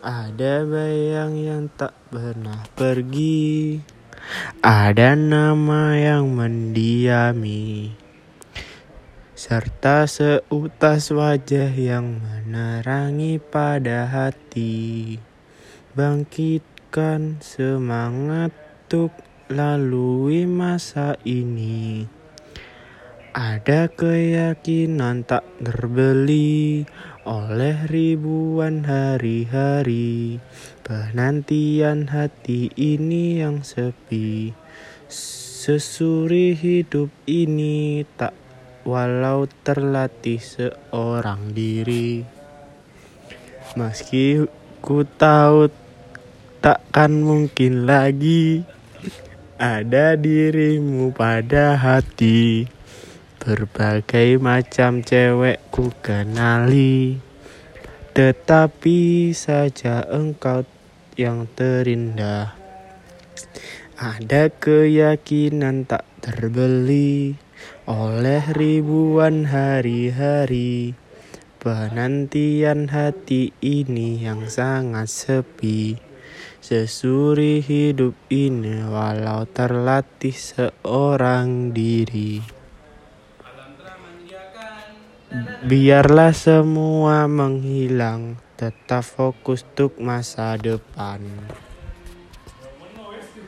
Ada bayang yang tak pernah pergi. Ada nama yang mendiami. Serta seutas wajah yang menerangi pada hati. Bangkitkan semangat untuk lalui masa ini ada keyakinan tak terbeli oleh ribuan hari-hari. Penantian hati ini yang sepi. Sesuri hidup ini tak walau terlatih seorang diri. Meski ku tahu takkan mungkin lagi ada dirimu pada hati Berbagai macam cewek ku kenali. Tetapi saja engkau yang terindah. Ada keyakinan tak terbeli Oleh ribuan hari-hari. Penantian hati ini yang sangat sepi. Sesuri hidup ini walau terlatih seorang diri Biarlah semua menghilang, tetap fokus untuk masa depan.